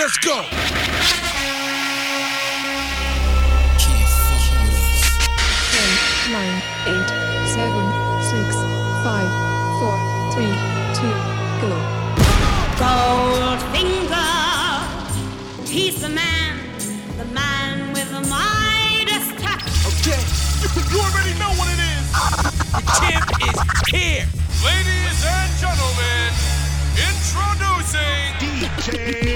Let's go. nine, eight, seven, six, five, four, three, two, go. Goldfinger, he's the man, the man with the Midas touch. Okay, you already know what it is. The champ is here. Ladies and gentlemen, introducing Just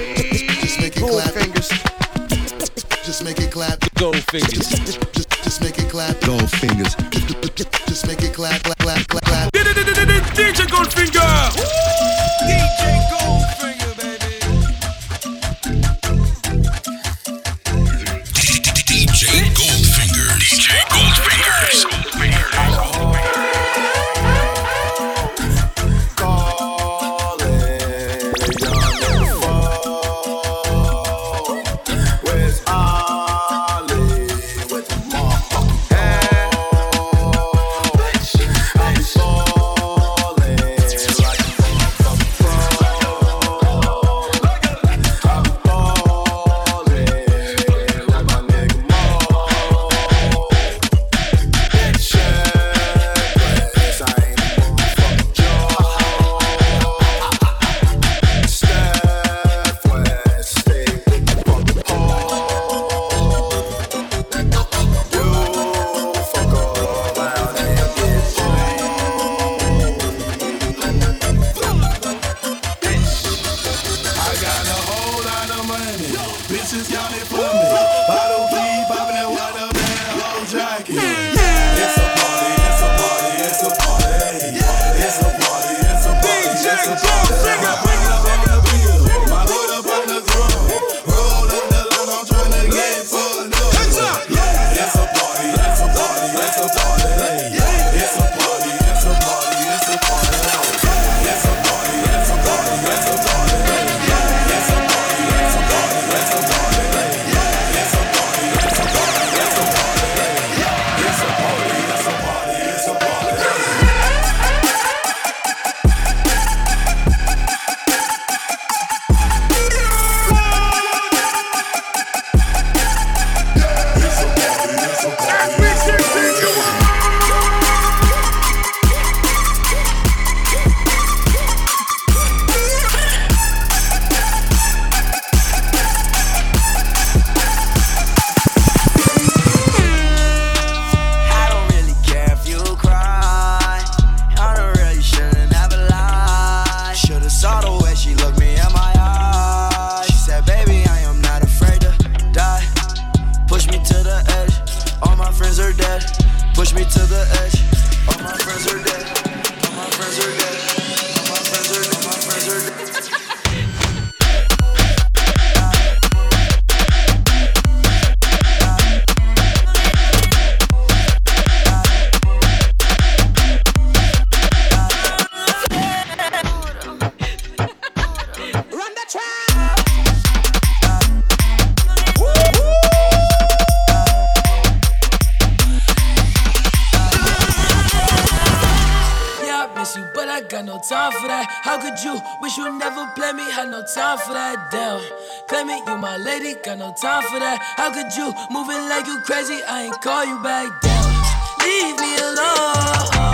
Gold fingers. Just, just make it clap. Gold fingers. Just make it clap, clap, got no time for that. How could you wish you never play me? Had no time for that. Damn, claiming you my lady, got no time for that. How could you moving like you crazy? I ain't call you back. Damn, leave me alone.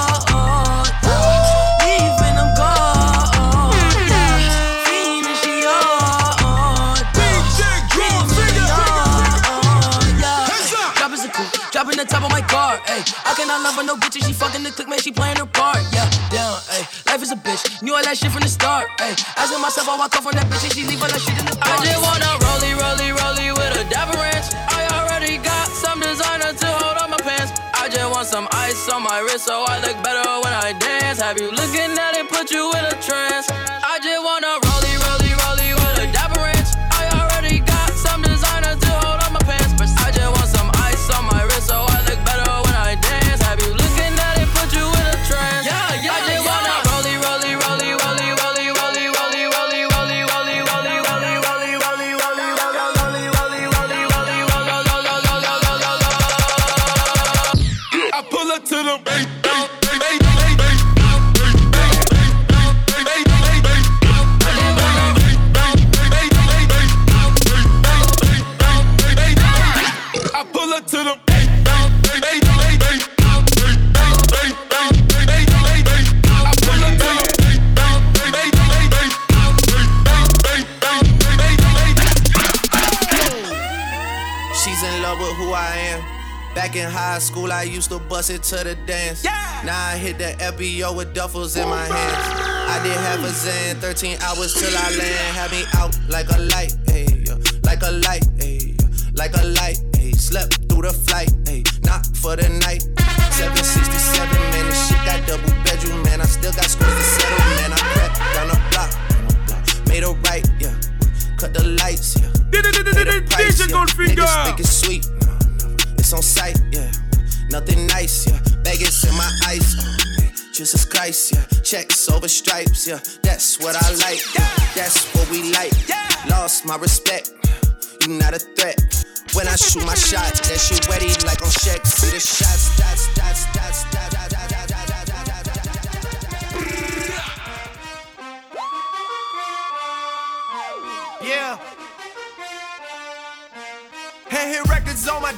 The top of my car. Ayy, I cannot love her, no bitches. She fucking the click, man. She playing her part. Yeah, down. Ayy, life is a bitch. Knew all that shit from the start. Ayy, asking myself I come from that bitch and she leave all that shit in the car. I just wanna rollie, rollie, rollie with a dapper ranch. I already got some designer to hold on my pants. I just want some ice on my wrist so I look better when I dance. Have you looking at it, put you in a trance? Bust it to the dance. Now I hit the FBO with duffels in my hands. I did have a Zen, 13 hours till I land. Had me out like a light, ayy, yeah. like a light, ayy, yeah. like a light, ayy. Slept through the flight, stripes, yeah, that's what I like. Yeah. That's what we like. Yeah. Lost my respect, you not a threat. When I shoot my shot, that shit ready like on Shaq. See the shots, dots, dots, dots, dots. Yeah. Hey, hit records on my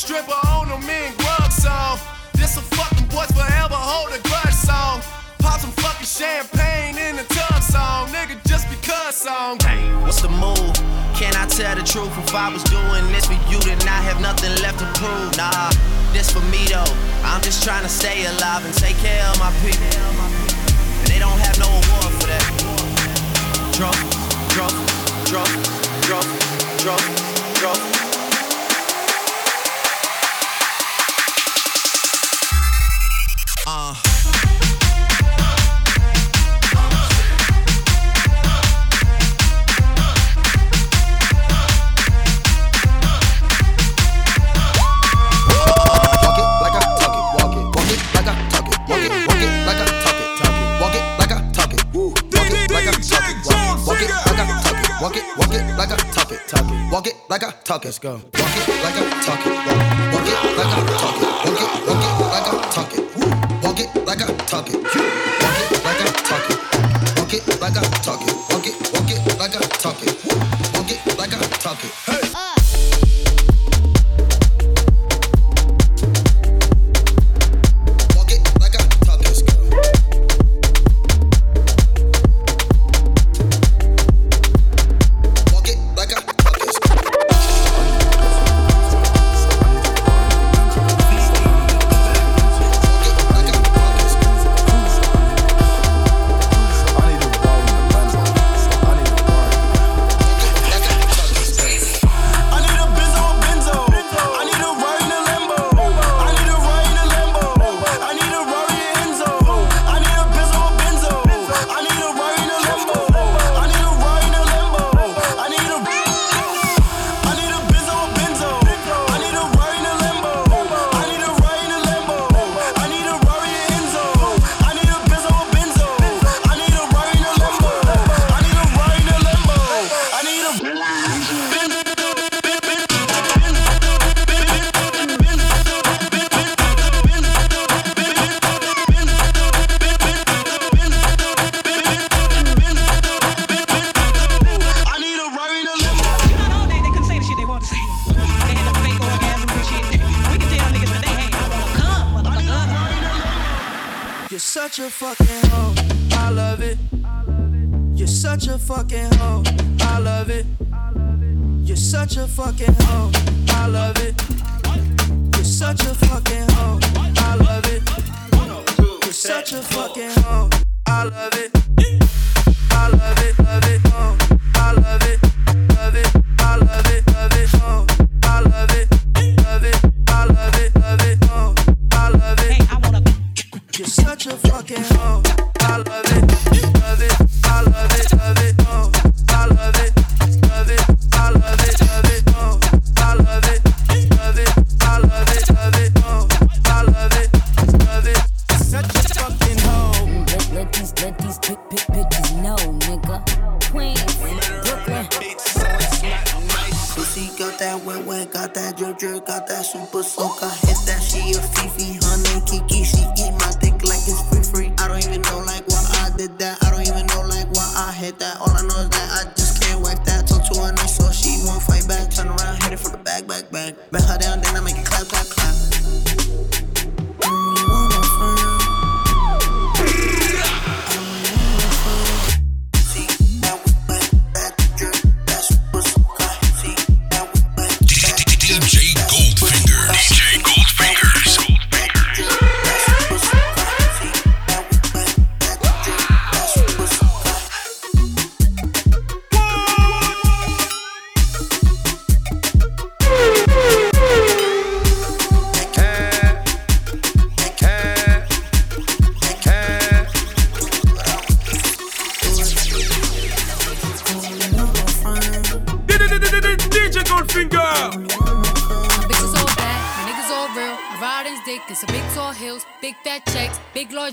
stripper on a mean grub song. This a fucking boys forever hold a grudge song. Pop some fucking champagne in the tub song. Nigga, just because song. What's the move? Can I tell the truth? If I was doing this for you, then I have nothing left to prove. Nah, this for me though. I'm just trying to stay alive and take care of my people. And they don't have no award for that. Drunk, drunk, drunk, drunk, drunk, drunk. Like I talk it. Let's go. Walk it like I talk it. Walk it like I talk it. Walk it. Like know, nigga. Queens, Brooklyn. Pussy got that wet wet, got that drip drip, got that super soak. I hit that she a Fifi, honey, Kiki. She eat my dick like it's free free. I don't even know like why I did that. I don't even know like why I hit that. All I know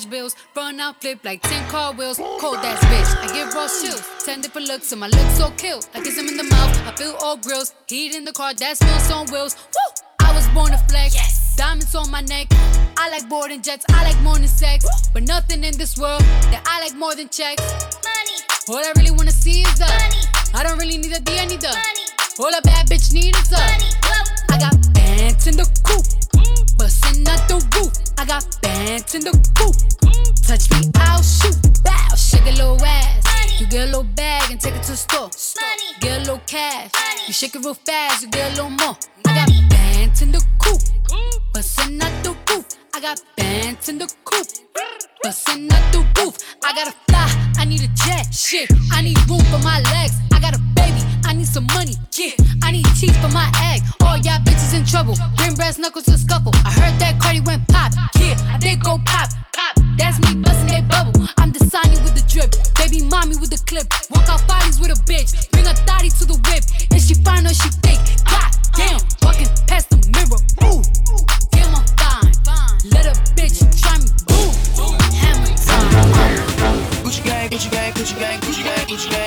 bills. Run out, flip like 10 car wheels. Cold ass bitch, I give raw chills. 10 different looks, and my lips so kill. I kiss him in the mouth, I feel all grills. Heat in the car, that smells on wheels. Woo! I was born to flex. Yes. Diamonds on my neck. I like boarding jets, I like more than sex. But nothing in this world that I like more than checks. Money. All I really wanna see is the money. I don't really need a D, I need the money. All a bad bitch need is the money. I got bands in the coop, bustin' out the roof. I got bands in the coop. Touch me, I'll shoot. Bow, shake a little ass. You get a little bag and take it to the store. Get a little cash. You shake it real fast, you get a little more. I got bands in the coop, bustin' out the roof. I got bands in the coop, bustin' out the roof. I gotta fly, I need a jet. Shit, I need room for my legs. I got a baby, I need some money. Yeah, I need teeth for my egg. All y'all bitches in trouble. Bring brass knuckles to scuffle. I heard that Cardi went pop. Yeah, did go pop. Pop. That's me busting that bubble. I'm the signing with the drip. Baby mommy with the clip. Walk out bodies with a bitch. Bring a thotty to the whip. And she fine or she fake. God damn, walking past the mirror. Ooh, damn, I'm fine. Let a bitch try me. Ooh, hammer time. Gucci gang, Gucci gang, Gucci gang, Gucci gang, Gucci gang,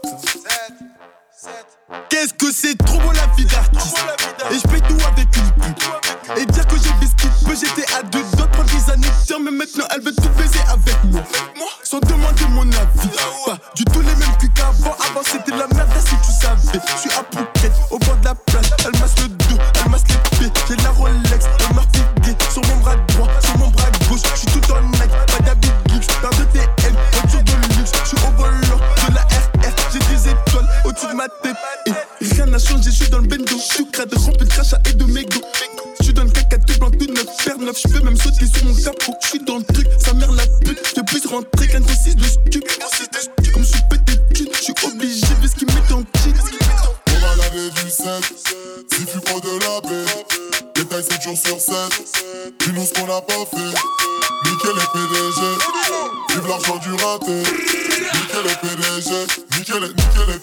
Qu'est-ce que c'est trop beau la vie d'artiste. Et je paye tout avec une pute Et dire que j'ai fait ce qu'il peut J'étais à deux doigts pour des années tiens Mais maintenant elle veut tout baiser avec moi. Sans demander mon avis. Ah Pas du tout les mêmes trucs qu'avant. Avant c'était la merde si tu savais. Je suis à Phuket au bord de la plage. Elle masse le dos, elle masse les pieds. J'ai la Rolex, dans le bendo. Sucre de rempli de crachat et de mégots. Tu donnes caca, tu blanc, tout neuf, père neuf. J'peux même sauter sur mon capot. J'suis dans le truc, sa mère la pute. Je puisse rentrer qu'un gros 6 de stup. Comme j'suis pété j'suis obligé de ce qu'ils en petit. Comme elle avait vu 7, si fut pas de la paix. Détail 7 jours sur 7. Dis-nous ce qu'on a pas fait. Nickel et PDG. Vive l'argent du raté. Nickel et PDG. Nickel et, nickel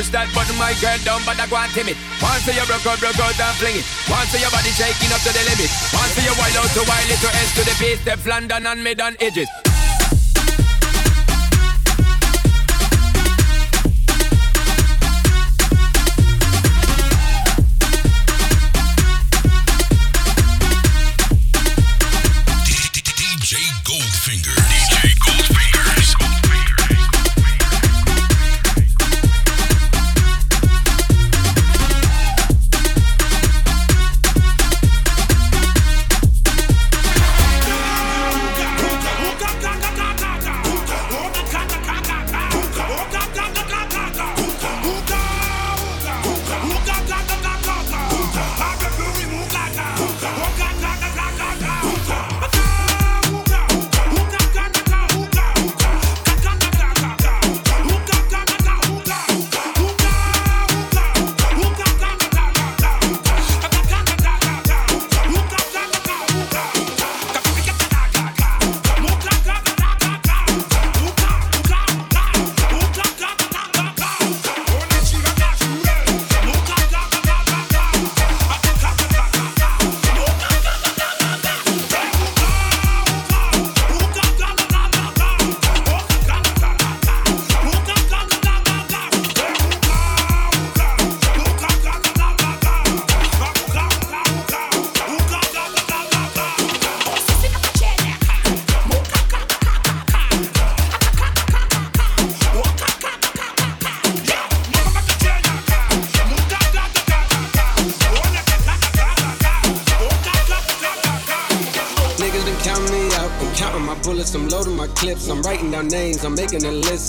push that button, my girl, down, but I go and timid. Once you broke out, broke out and fling it. Once your body shaking up to the limit. Once you wild out to wild little to S to the base, step London and mid and edges.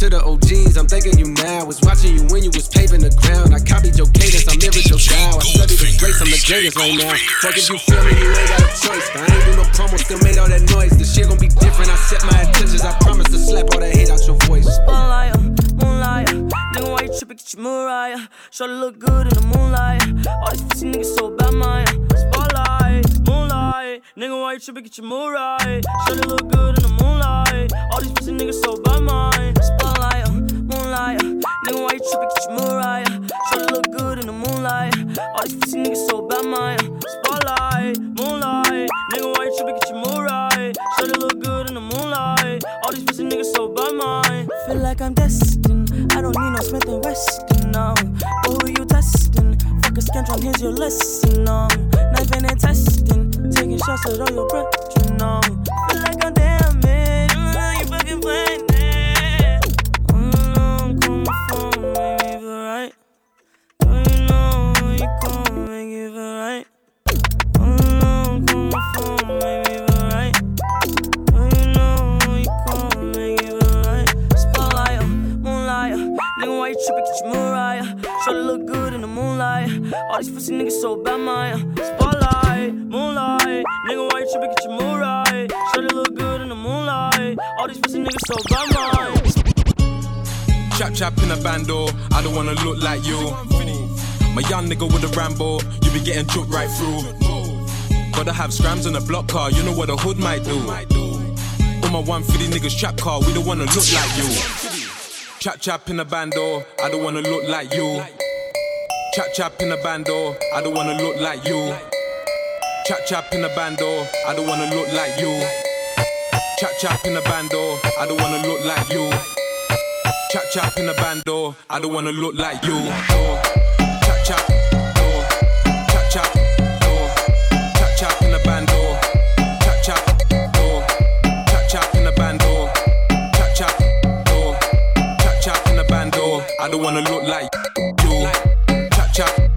To the OGs, I'm thanking you now. Was watching you when you was paving the ground. I copied your cadence, I mirrored your style. I studied the grace, I'm the greatest right now. Fuck if you feel me, you ain't got a choice. I ain't do no promo, still made all that noise. The shit gon' be different. I set my intentions. I promise to slap all that hate out your voice. Spotlight, moonlight. Nigga, why you tripping? Get your Mariah. Shorty look good in the moonlight. All these pussy niggas so bad, man. Spotlight, moonlight. Nigga, why you tripping? Get your Mariah. Uh, uh. uh. Shorty look good in the moonlight. All these pussy niggas so bad, mine. Spotlight, moonlight. Nigga, why you tripping? Get your Mariah. Shorty look good in the moonlight. All these pussy niggas so bad, mine. Spotlight, moonlight. Nigga, why you tripping? Get your Mariah. Shorty look good in the moonlight. All these pussy niggas so bad, mine. Feel like I'm destined. I don't need no Smith and Wesson, no. You scantron, here's your lesson, no. Knife and testing. Taking shots at all your breath, you know. Feel like I'm damn it. You fucking playing it. Mm, come for me, if right. Do you know you come make it feel right? Mm, come for me, if right. Do you know you come make it feel right? Spotlight, moonlight. Nigga, why you tripping? Get your. Sure look good in moonlight. All these pussy niggas so bad, man. Uh, spotlight, moonlight. Nigga, why you tripping? Get your Mariah. Sure look good in the moonlight. All these pussy niggas so bad, man. Chap chap in a bando, I don't wanna look like you. My young nigga with a Rambo, you be getting choked right through. Gotta have scrams in a block car, you know what a hood might do. All my 150 niggas trap car, we don't wanna look like you. Chap chap in a bando, I don't wanna look like you. Chap chap in a bando, I don't wanna look like you. Chap chap in a bando, I don't wanna look like you. Chap chap in a bando, I don't wanna look like you. Chap chap in a bando, I don't wanna look like you. Chap chap, chap chap, chap chap in a bando. Chap chap, chap chap in a bando. Chap chap, chap chap in a bando. I don't wanna look like. Chap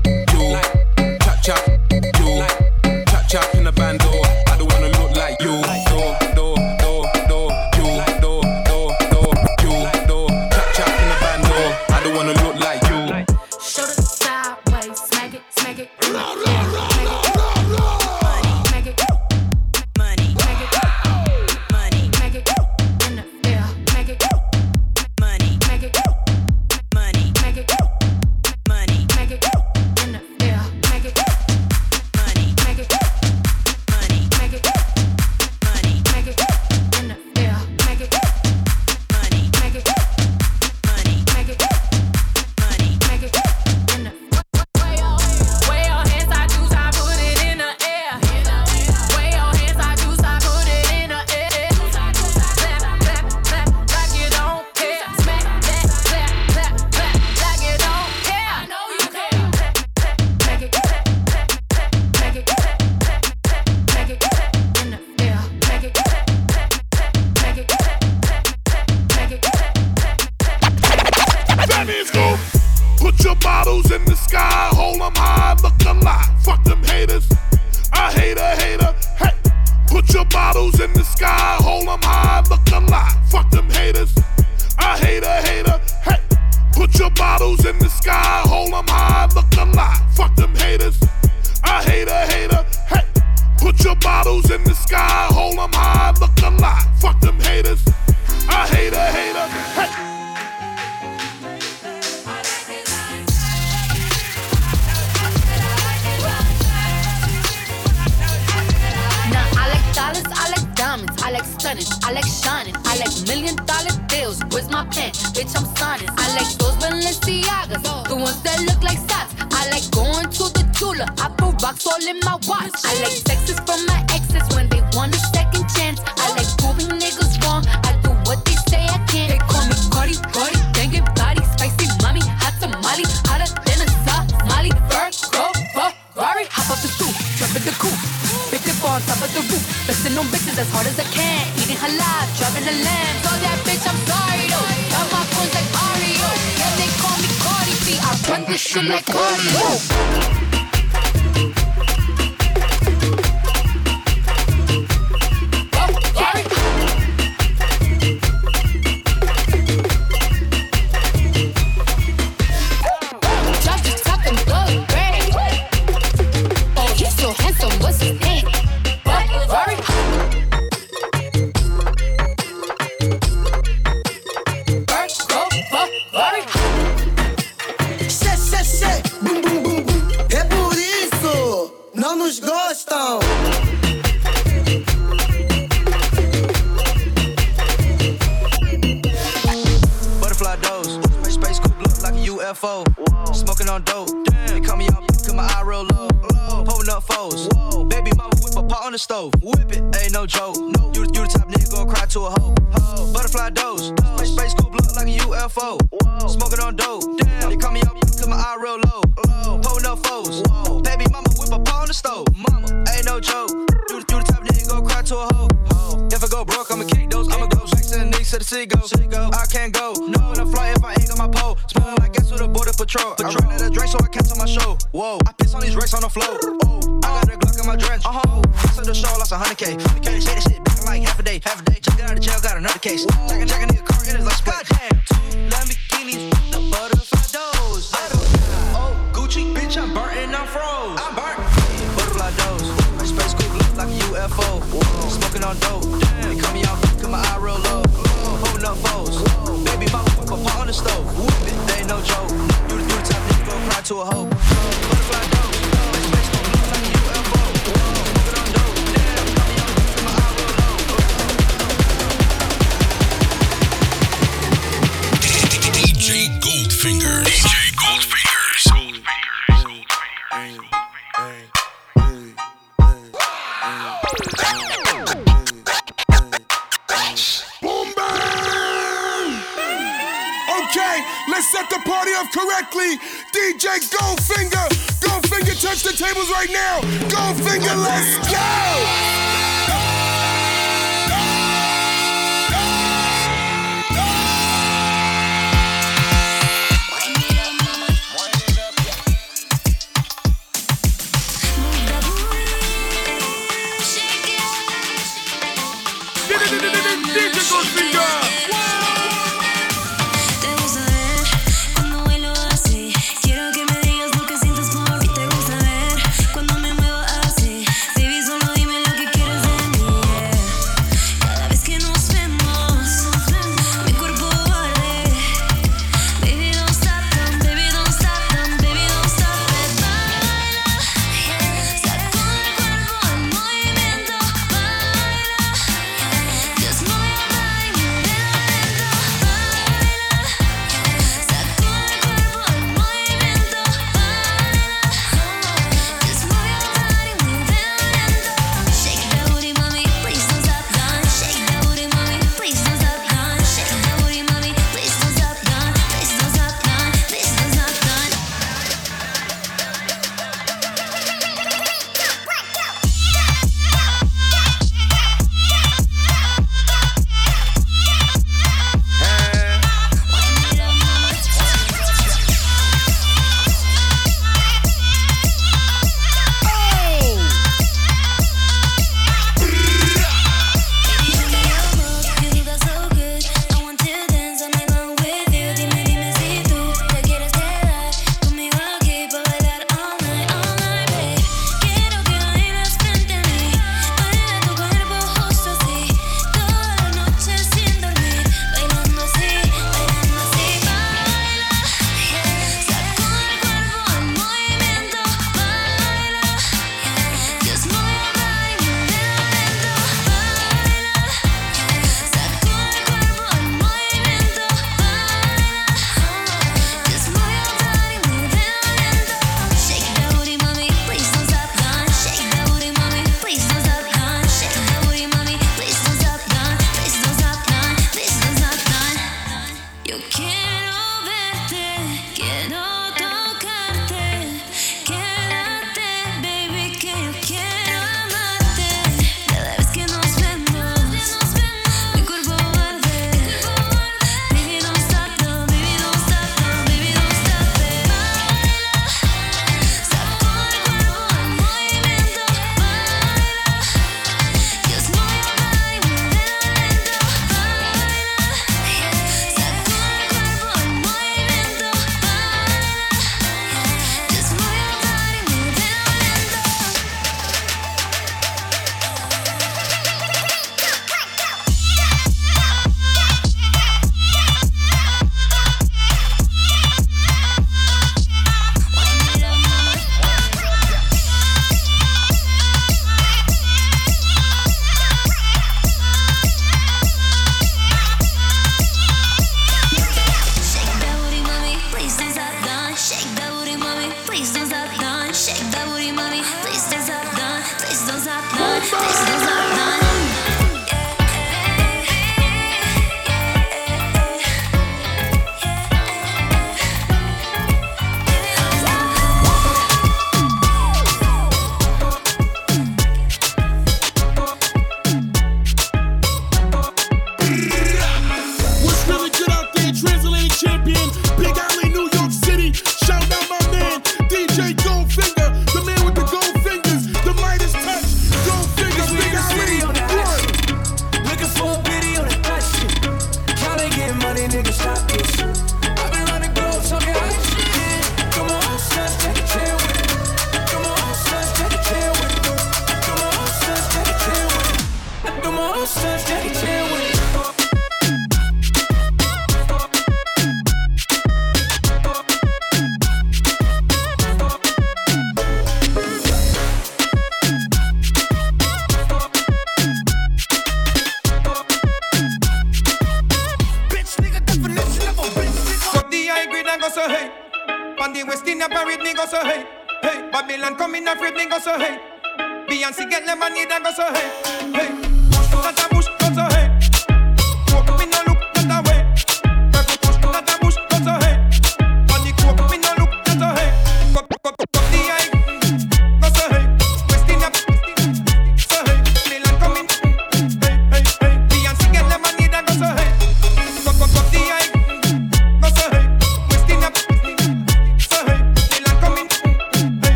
Let's set the party off correctly. DJ Goldfinger, Goldfinger, touch the tables right now. Goldfinger, let's go.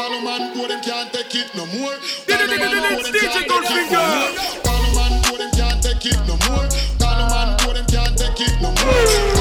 Parliament go, them can't take it no more. Go, them can't take it no more. Parliament go, them can't take it no more. Parliament go, them can't take it no more.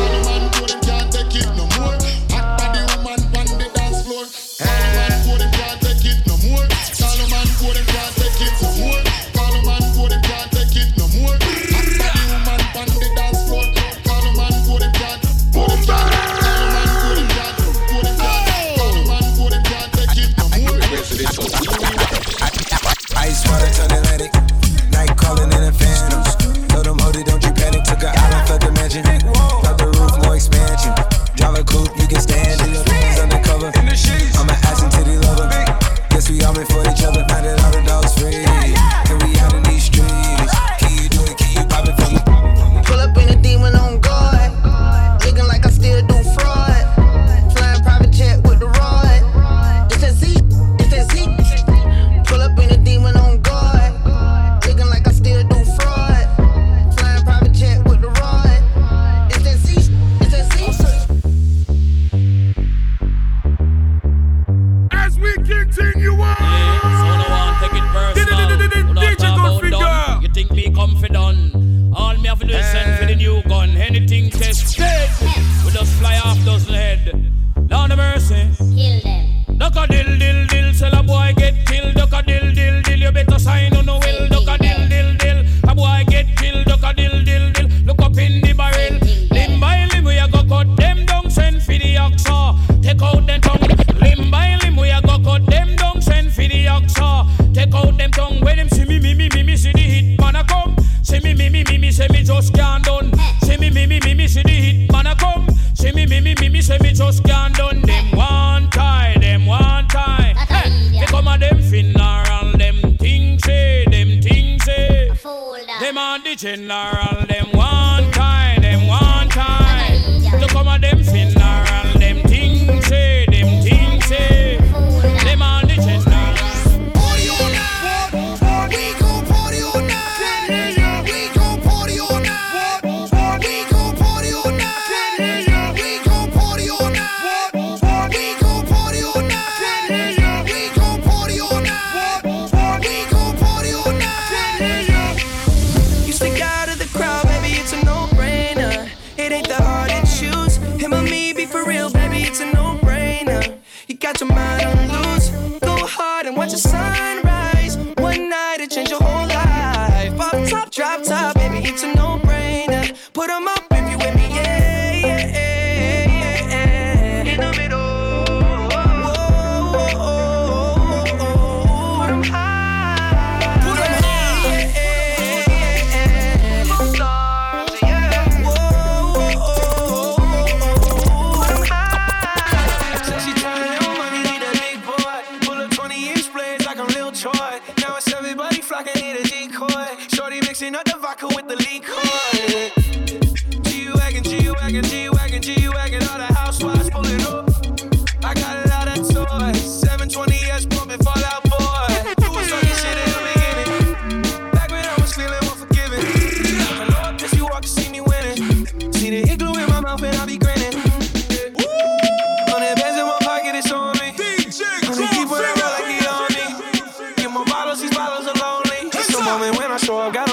general them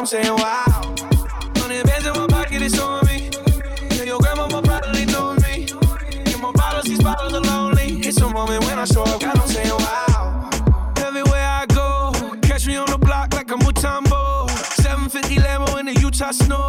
I'm saying wow. Hundred bands in my pocket, it's on me. Yeah, your grandma probably knew me. Get my bottles, these bottles are lonely. It's a moment when I show up, God, I'm saying wow. Everywhere I go, catch me on the block like a Mutombo. 750 Lambo in the Utah snow.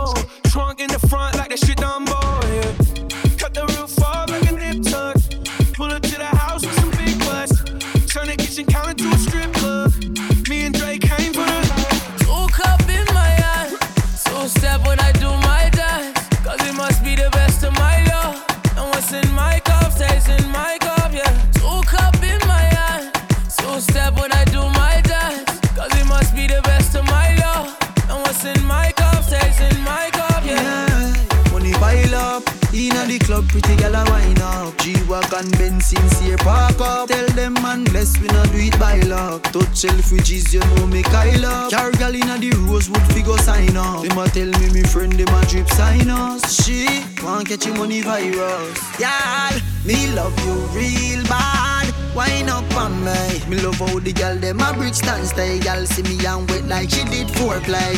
get your money virus. Y'all, me love you real bad. Wine up on me. Me love how the girl them a bridge stand stay. Y'all see me and wet like she did foreplay.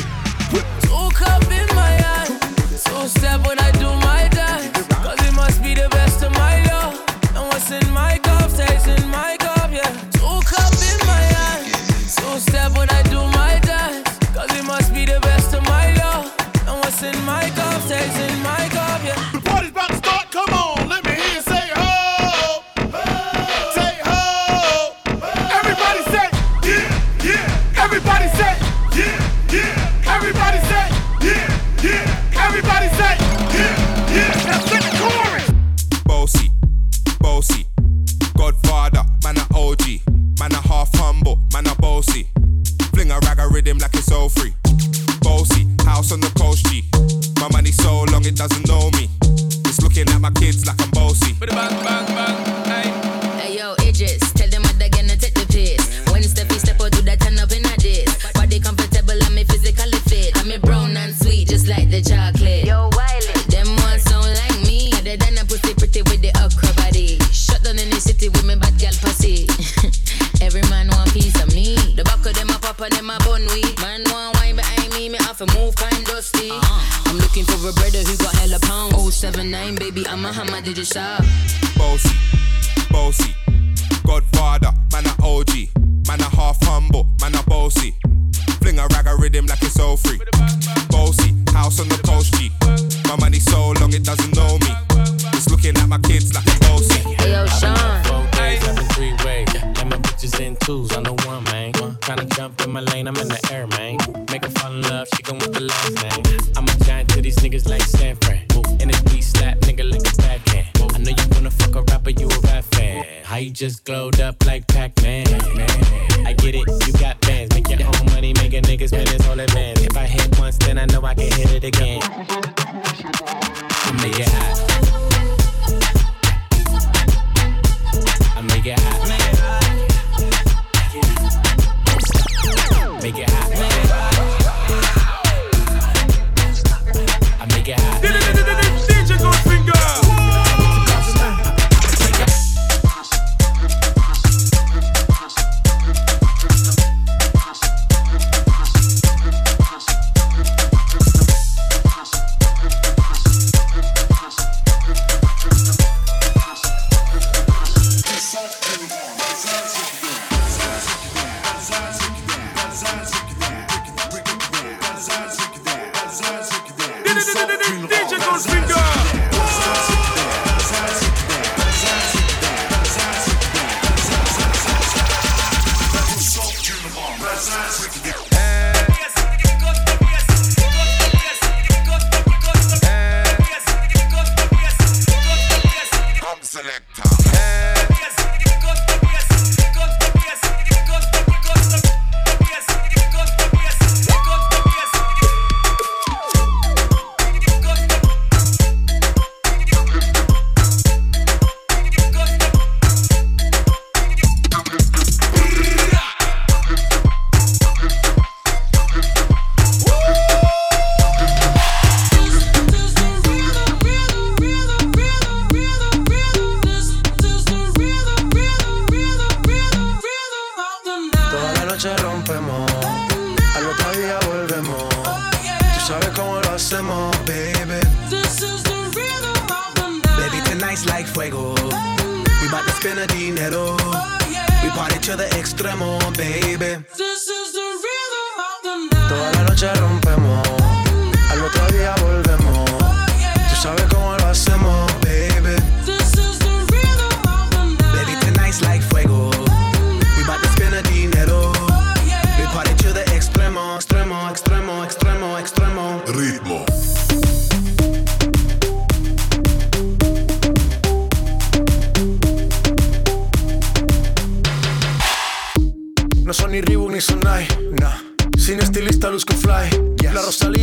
Two cup in my hand. two step when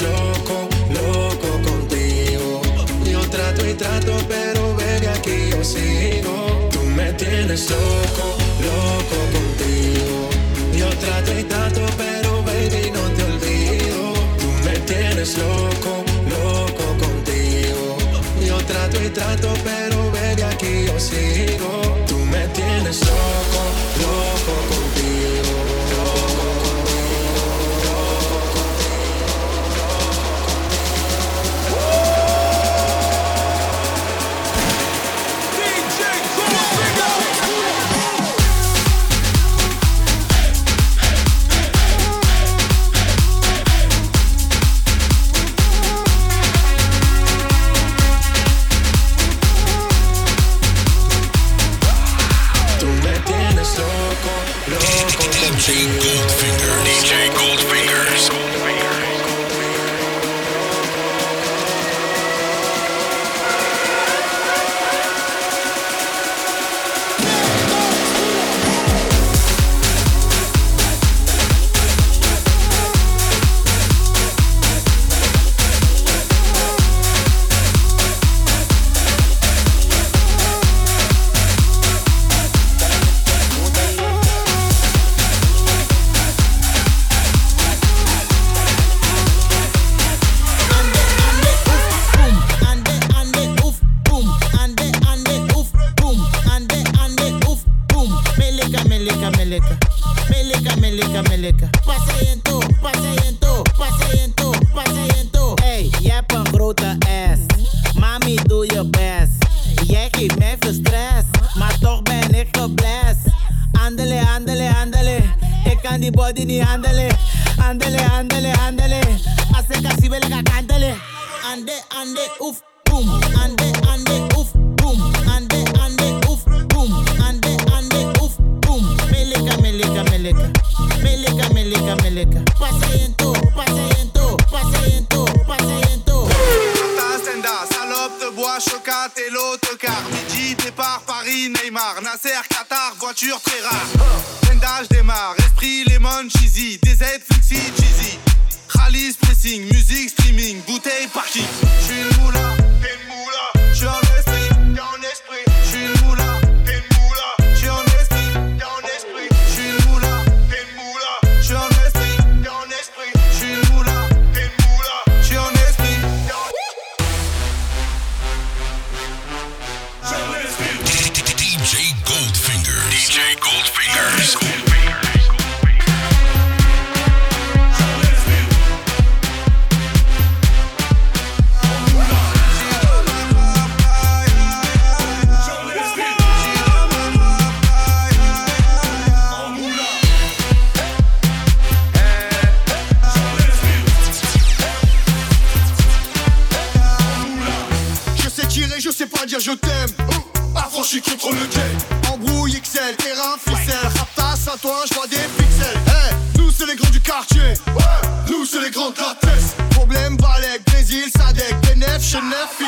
Loco, loco contigo. Yo trato y trato, pero baby aquí yo sigo. Tú me tienes loco, loco contigo. Yo trato y trato, pero baby no te olvido. Tú me tienes loco, loco contigo. Yo trato y trato, pero baby aquí yo sigo. Tú me tienes loco, loco contigo. Jij geeft veel stress, maar toch ben ik. Ik kan die body niet. Als ik als. Ande, ande, boom. Ande, ande, boom. Ande, ande, boom. Ande, ande, boom. Meleka, meleka. Pasiënto, pasiënto, pasiënto, et l'autocar. Midi, départ, Paris, Neymar. Nasser, Qatar, voiture très rare. Stenda, je démarre. Esprit, lemon, cheesy. DZ, flexi, cheesy. Khalis, pressing, musique, Affranchi contre le game. Embrouille XL, terrain, ficelle. Raptas à toi, je vois des pixels. Eh, nous c'est les grands du quartier. Ouais, nous c'est les grands de la. Problème, Balek, Brésil, Sadek, Benef, Chenef,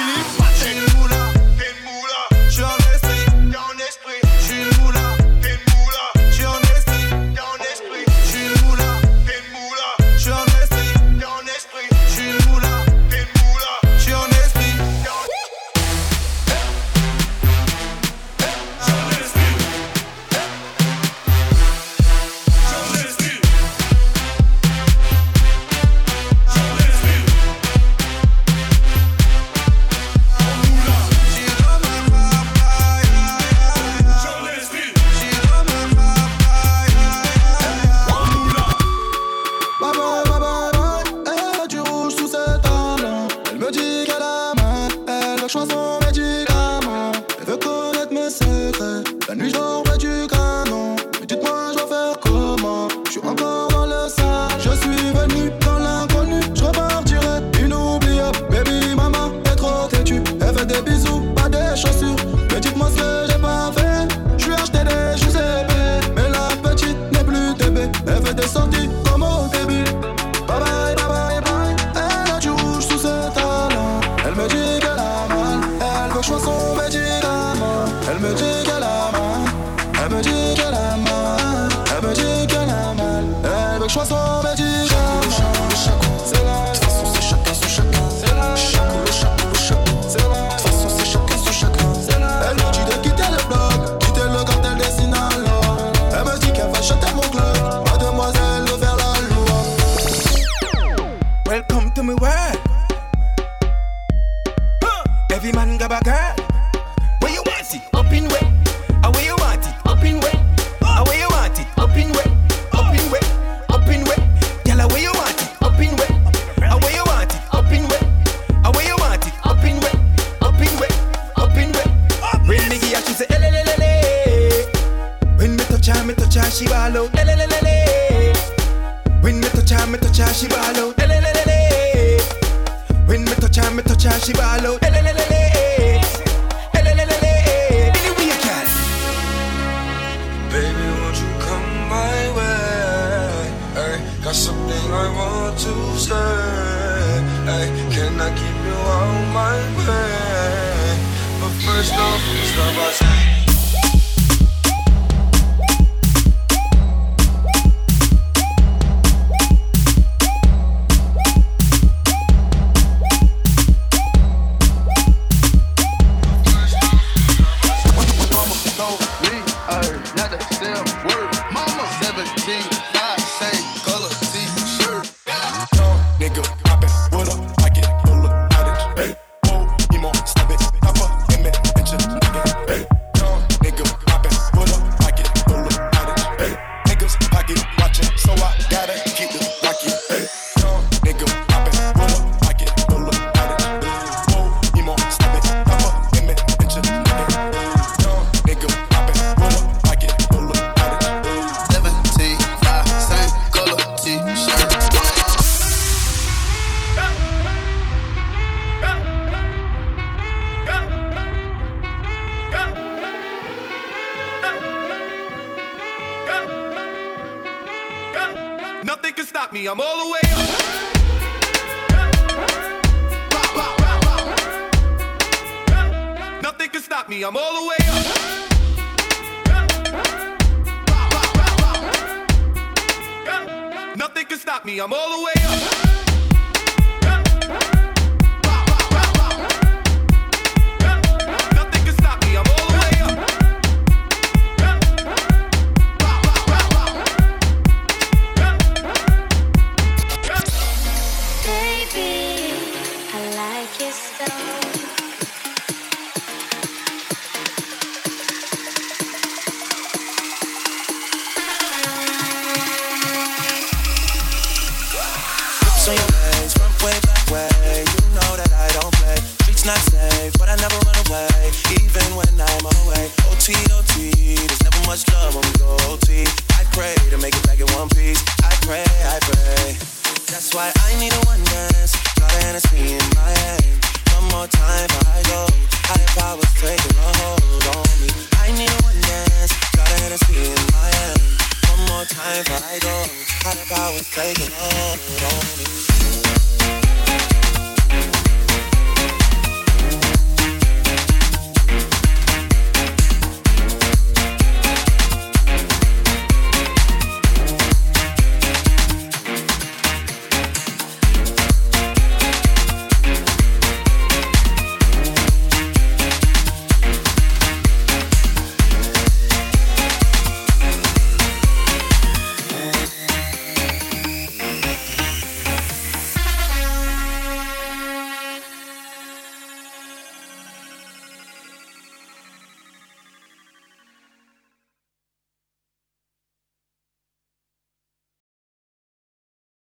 me. I'm all the way up.